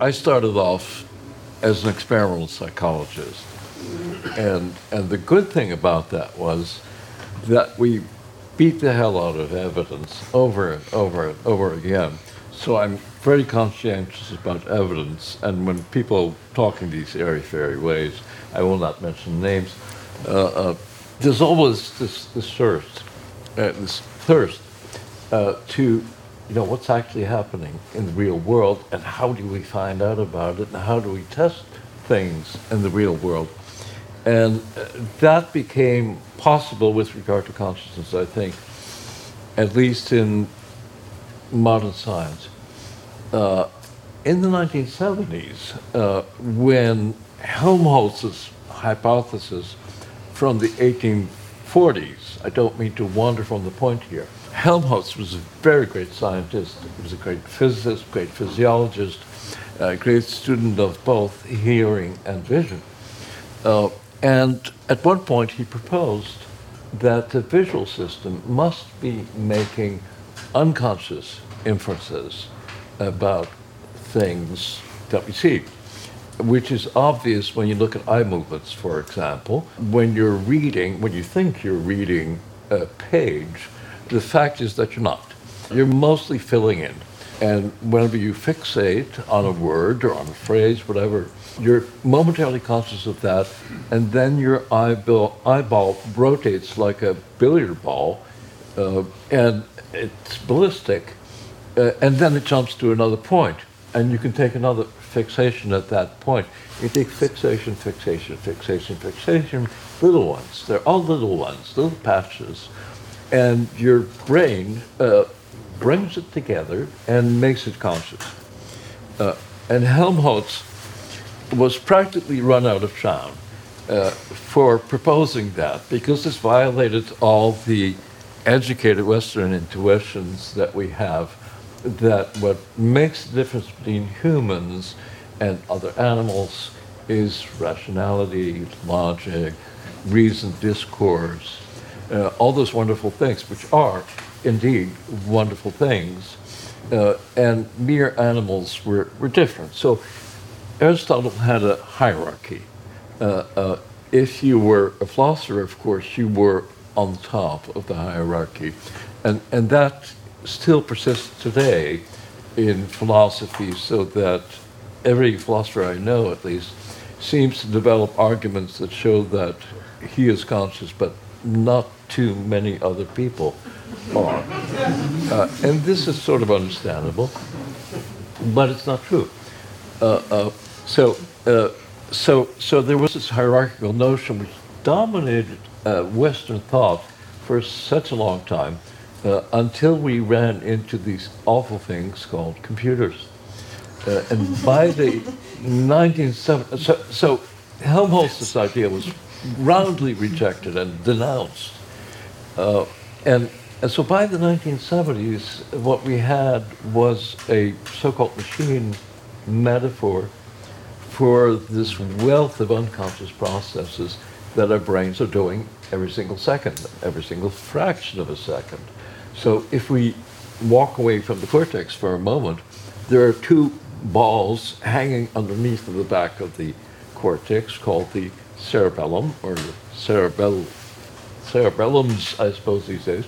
I started off as an experimental psychologist. And, and the good thing about that was that we beat the hell out of evidence over and over and over again. So I'm very conscientious about evidence. And when people talk in these airy fairy ways, I will not mention names, uh, uh, there's always this, this thirst, uh, this thirst uh, to you know what's actually happening in the real world and how do we find out about it and how do we test things in the real world. And uh, that became possible with regard to consciousness i think at least in modern science. Uh, in the 1970s uh, when helmholtz's hypothesis from the 1840s i don't mean to wander from the point here Helmholtz was a very great scientist. He was a great physicist, great physiologist, a great student of both hearing and vision. Uh, and at one point, he proposed that the visual system must be making unconscious inferences about things that we see, which is obvious when you look at eye movements, for example. When you're reading, when you think you're reading a page, the fact is that you're not. You're mostly filling in. And whenever you fixate on a word or on a phrase, whatever, you're momentarily conscious of that, and then your eyeball, eyeball rotates like a billiard ball, uh, and it's ballistic, uh, and then it jumps to another point, and you can take another fixation at that point. You take fixation, fixation, fixation, fixation, little ones. They're all little ones, little patches and your brain uh, brings it together and makes it conscious. Uh, and Helmholtz was practically run out of town uh, for proposing that because this violated all the educated Western intuitions that we have that what makes the difference between humans and other animals is rationality, logic, reasoned discourse, uh, all those wonderful things, which are indeed wonderful things. Uh, and mere animals were, were different. So Aristotle had a hierarchy. Uh, uh, if you were a philosopher, of course, you were on top of the hierarchy. And, and that still persists today in philosophy, so that every philosopher I know, at least, seems to develop arguments that show that he is conscious, but not too many other people are. Uh, and this is sort of understandable, but it's not true. Uh, uh, so, uh, so, so there was this hierarchical notion which dominated uh, Western thought for such a long time uh, until we ran into these awful things called computers. and by the 1970s, so, so Helmholtz's idea was roundly rejected and denounced. Uh, and, and so by the 1970s, what we had was a so called machine metaphor for this wealth of unconscious processes that our brains are doing every single second, every single fraction of a second. So if we walk away from the cortex for a moment, there are two balls hanging underneath of the back of the cortex called the cerebellum or the cerebellum cerebellums, I suppose these days.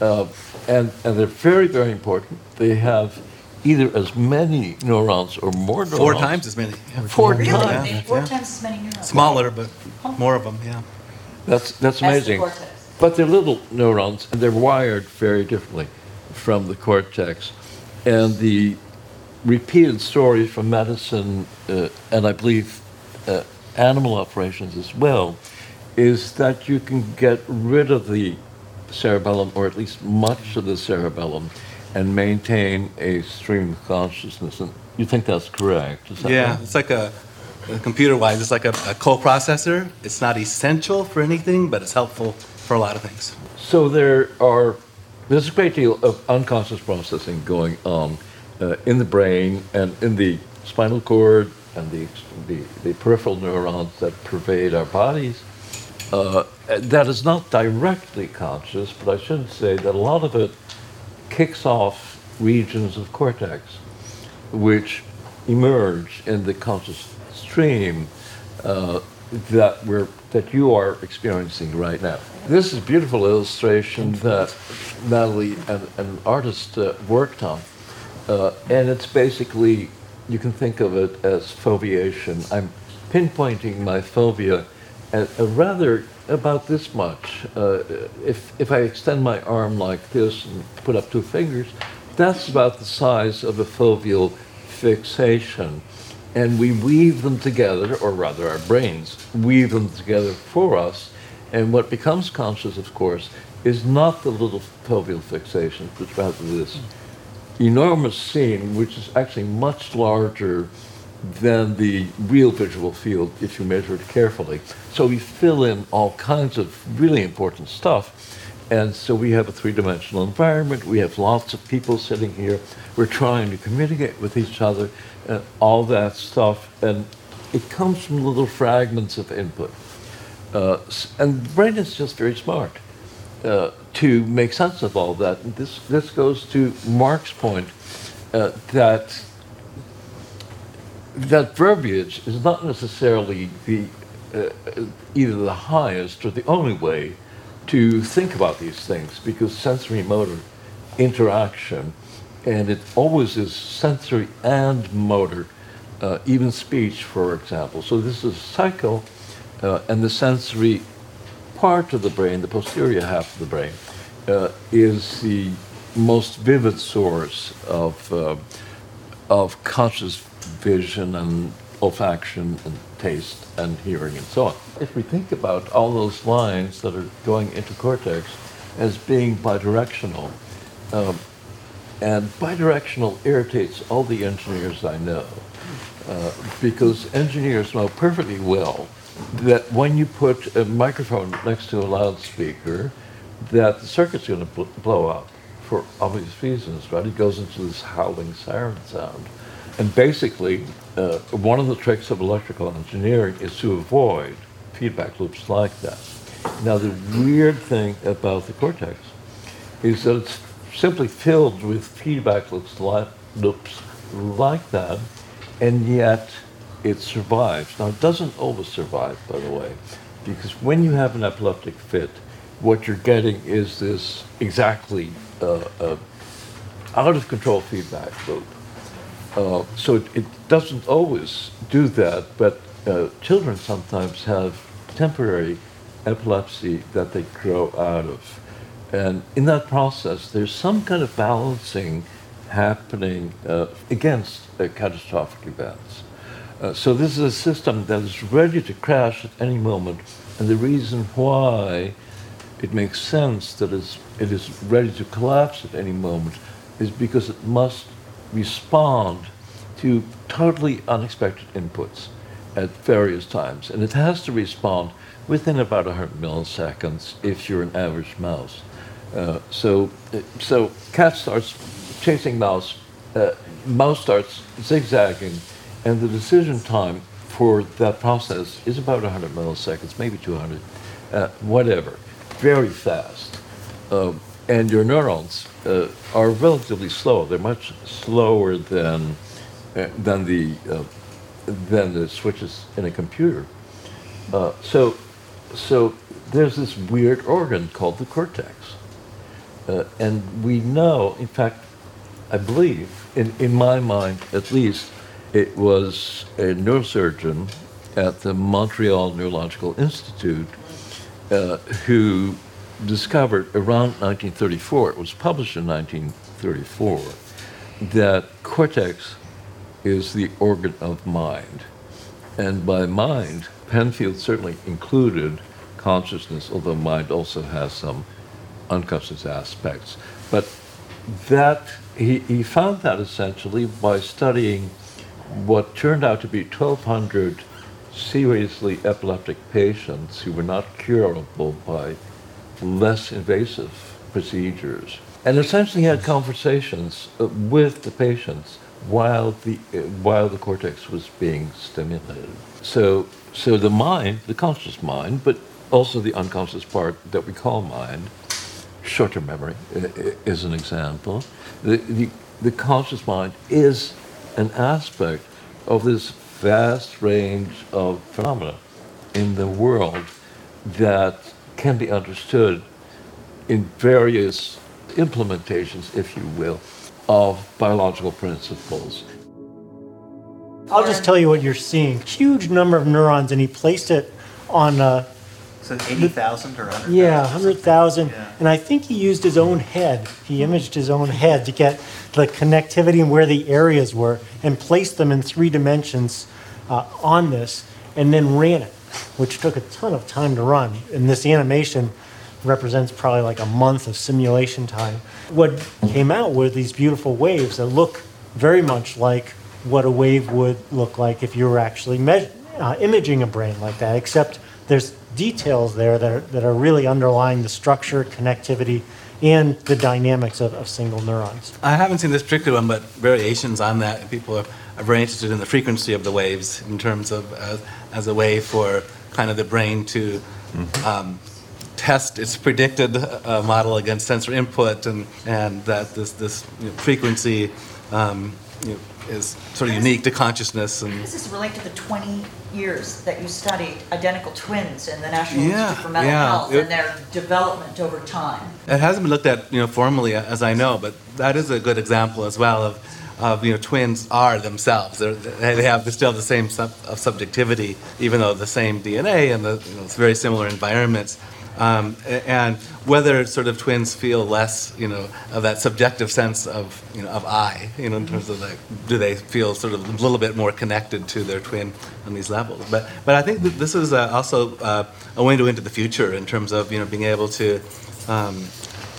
Uh, and, and they're very, very important. They have either as many neurons or more neurons. Four times as many. Four Really? times. They- Four times as many neurons. Smaller, but more of them, yeah. That's, that's As the amazing. But they're little neurons, and they're wired very differently from the cortex. And the repeated stories from medicine, uh, and I believe uh, animal operations as well, is that you can get rid of the cerebellum, or at least much of the cerebellum, and maintain a stream of consciousness. And you think that's correct? That Yeah, right? it's like a, computer wise, it's like a, a coprocessor. It's not essential for anything, but it's helpful for a lot of things. So there are there's a great deal of unconscious processing going on uh, in the brain and in the spinal cord and the, the, the peripheral neurons that pervade our bodies. Uh, that is not directly conscious, but I should say that a lot of it kicks off regions of cortex, which emerge in the conscious stream uh, that we're that you are experiencing right now. This is a beautiful illustration that Natalie, an, an artist, uh, worked on, uh, and it's basically you can think of it as foveation. I'm pinpointing my fovea a rather about this much. Uh, if if I extend my arm like this and put up two fingers, that's about the size of a foveal fixation and we weave them together, or rather, our brains weave them together for us. And what becomes conscious, of course, is not the little foveal fixation, but rather this enormous scene, which is actually much larger than the real visual field if you measure it carefully. So we fill in all kinds of really important stuff. And so we have a three dimensional environment. We have lots of people sitting here. We're trying to communicate with each other and all that stuff. And it comes from little fragments of input. Uh, and the brain is just very smart uh, to make sense of all that. And this, this goes to Mark's point uh, that that verbiage is not necessarily the uh, either the highest or the only way to think about these things because sensory motor interaction and it always is sensory and motor, uh, even speech, for example. So this is a cycle, uh, and the sensory part of the brain, the posterior half of the brain, uh, is the most vivid source of uh, of conscious vision and olfaction and taste and hearing and so on. If we think about all those lines that are going into cortex as being bidirectional, uh, and bidirectional irritates all the engineers I know uh, because engineers know perfectly well that when you put a microphone next to a loudspeaker, that the circuit's going to bl- blow up for obvious reasons, right? It goes into this howling siren sound. And basically, uh, one of the tricks of electrical engineering is to avoid feedback loops like that. Now, the weird thing about the cortex is that it's simply filled with feedback loops like, loops like that, and yet it survives. Now, it doesn't always survive, by the way, because when you have an epileptic fit, what you're getting is this exactly uh, uh, out of control feedback loop. Uh, so it, it, doesn't always do that, but uh, children sometimes have temporary epilepsy that they grow out of. And in that process, there's some kind of balancing happening uh, against uh, catastrophic events. Uh, so this is a system that is ready to crash at any moment, and the reason why it makes sense that it is ready to collapse at any moment is because it must respond to totally unexpected inputs at various times, and it has to respond within about 100 milliseconds if you're an average mouse. Uh, so, so cat starts chasing mouse, uh, mouse starts zigzagging, and the decision time for that process is about 100 milliseconds, maybe 200, uh, whatever, very fast. Uh, and your neurons uh, are relatively slow. They're much slower than than the than the switches in a computer. so, so there's this weird organ called the cortex uh, and we know, in fact, I believe, in, in my mind at least, it was a neurosurgeon at the Montreal Neurological Institute uh, who discovered around 1934, it was published in 1934, that cortex is the organ of mind. And by mind, Penfield certainly included consciousness, although mind also has some unconscious aspects. But that he, he found that essentially by studying what turned out to be 1,200 seriously epileptic patients who were not curable by less invasive procedures. And essentially had conversations uh, with the patients while the, uh, while the cortex was being stimulated. So, so the mind, the conscious mind, but also the unconscious part that we call mind, short-term memory is an example. The, the, the conscious mind is an aspect of this vast range of phenomena in the world that can be understood in various implementations, if you will, of biological principles. I'll just tell you what you're seeing. Huge number of neurons, and he placed it on, uh, So 80,000 or 100,000? yeah, 100,000. Yeah. And I think he used his own head. He imaged his own head to get the connectivity and where the areas were and placed them in three dimensions uh, on this and then ran it, which took a ton of time to run. And this animation represents probably like a month of simulation time. What came out were these beautiful waves that look very much like what a wave would look like if you were actually me- uh, imaging a brain like that, except there's details there that are, that are really underlying the structure, connectivity, and the dynamics of, of single neurons. I haven't seen this particular one, but variations on that. People are, are very interested in the frequency of the waves in terms of uh, as a way for kind of the brain to um, test its predicted uh, model against sensor input, and, and that this, this you know, frequency um, you know, is sort of unique to consciousness. How does this relate to the 20 years that you studied identical twins in the National Yeah, Institute for Mental yeah. Health It- and their development over time? It hasn't been looked at, you know, formally, as I know, but that is a good example as well of, of you know, twins are themselves. They're, they have still the same sub, of subjectivity, even though the same DNA and the you know, very similar environments. Um, and whether sort of twins feel less, you know, of that subjective sense of, you know, of I, you know, in terms of like, do they feel sort of a little bit more connected to their twin on these levels? But, but I think that this is uh, also uh, a window into the future in terms of, you know, being able to um,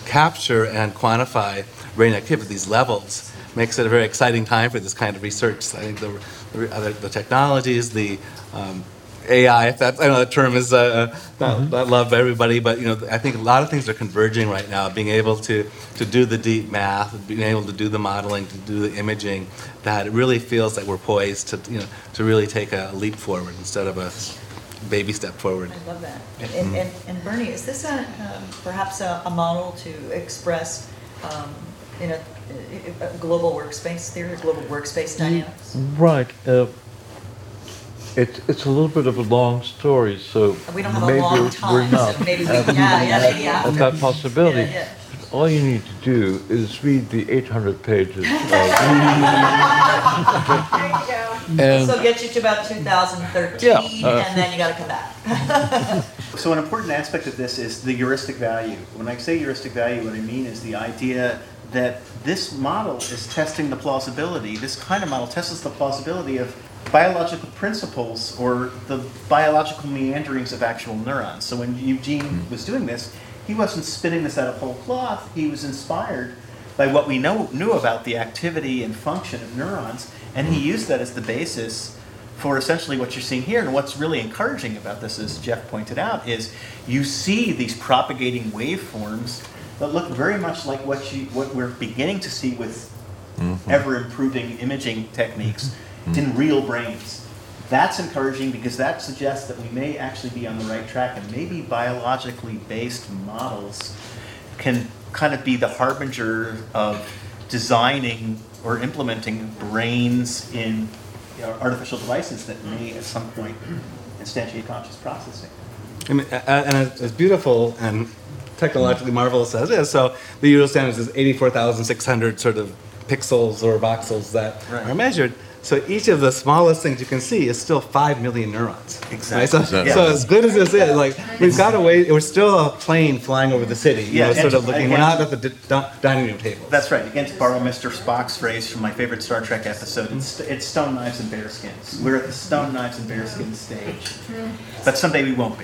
capture and quantify brain activity at these levels makes it a very exciting time for this kind of research. I think the, the, other- the technologies, the um, AI, if that, I know that term is uh, not, not loved by everybody, but you know, I think a lot of things are converging right now. Being able to, to do the deep math, being able to do the modeling, to do the imaging, that it really feels like we're poised to, you know, to really take a leap forward instead of a baby step forward. I love that. And, and, and Bernie, is this a, um, perhaps a, a model to express, um, you know, a a global workspace theory, global workspace dynamics? Right. Uh, it's it's a little bit of a long story, so We don't have a maybe long we're not so maybe we, having yeah, yeah, maybe at that possibility. Yeah, yeah. All you need to do is read the 800 pages of, and So get you to about 2013, Yeah, uh, and then you gotta come back. So an important aspect of this is the heuristic value. When I say heuristic value, what I mean is the idea that this model is testing the plausibility, this kind of model tests the plausibility of biological principles or the biological meanderings of actual neurons. So when Eugene hmm. was doing this, he wasn't spinning this out of whole cloth. He was inspired by what we know knew about the activity and function of neurons, and he hmm. used that as the basis for essentially what you're seeing here. And what's really encouraging about this, as Jeff pointed out, is you see these propagating waveforms that look very much like what you what we're beginning to see with mm-hmm. ever improving imaging techniques mm-hmm. in real brains. That's encouraging because that suggests that we may actually be on the right track and maybe biologically based models can kind of be the harbinger of designing or implementing brains in you know, artificial devices that may at some point instantiate conscious processing. I mean, a- a- and as as beautiful and technologically marvelous as it is, so the Euro standards is 84,600 sort of pixels or voxels that Right. are measured. So each of the smallest things you can see is still 5 million neurons. right? Exactly. So, Yeah. so as good as this is, like, we've got a way, we're still a plane flying over the city, you Yeah, know, sort of looking, we're not at the di- dining room table. That's right. Again, to borrow Mr. Spock's phrase from my favorite Star Trek episode, it's, it's stone knives and bearskins. We're at the stone knives and bearskins stage. But someday we won't be.